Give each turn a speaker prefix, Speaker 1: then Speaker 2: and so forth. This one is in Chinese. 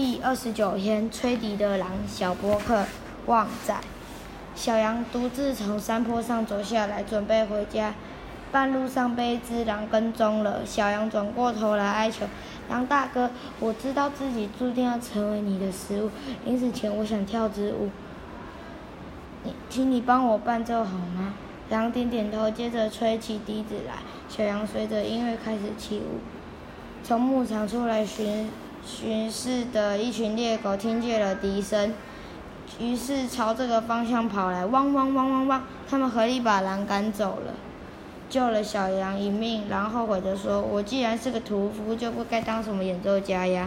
Speaker 1: 第二十九天，吹笛的狼小波克旺仔。小羊独自从山坡上走下来，准备回家。半路上被一只狼跟踪了。小羊转过头来哀求：“狼大哥，我知道自己注定要成为你的食物。临死前，我想跳支舞，你，请你帮我伴奏好吗？”狼点点头，接着吹起笛子来。小羊随着音乐开始起舞。从牧场出来寻巡视的一群猎狗听见了笛声，于是朝这个方向跑来，汪汪汪汪汪！他们合力把狼赶走了，救了小羊一命。狼后悔地说：“我既然是个屠夫，就不该当什么演奏家呀。”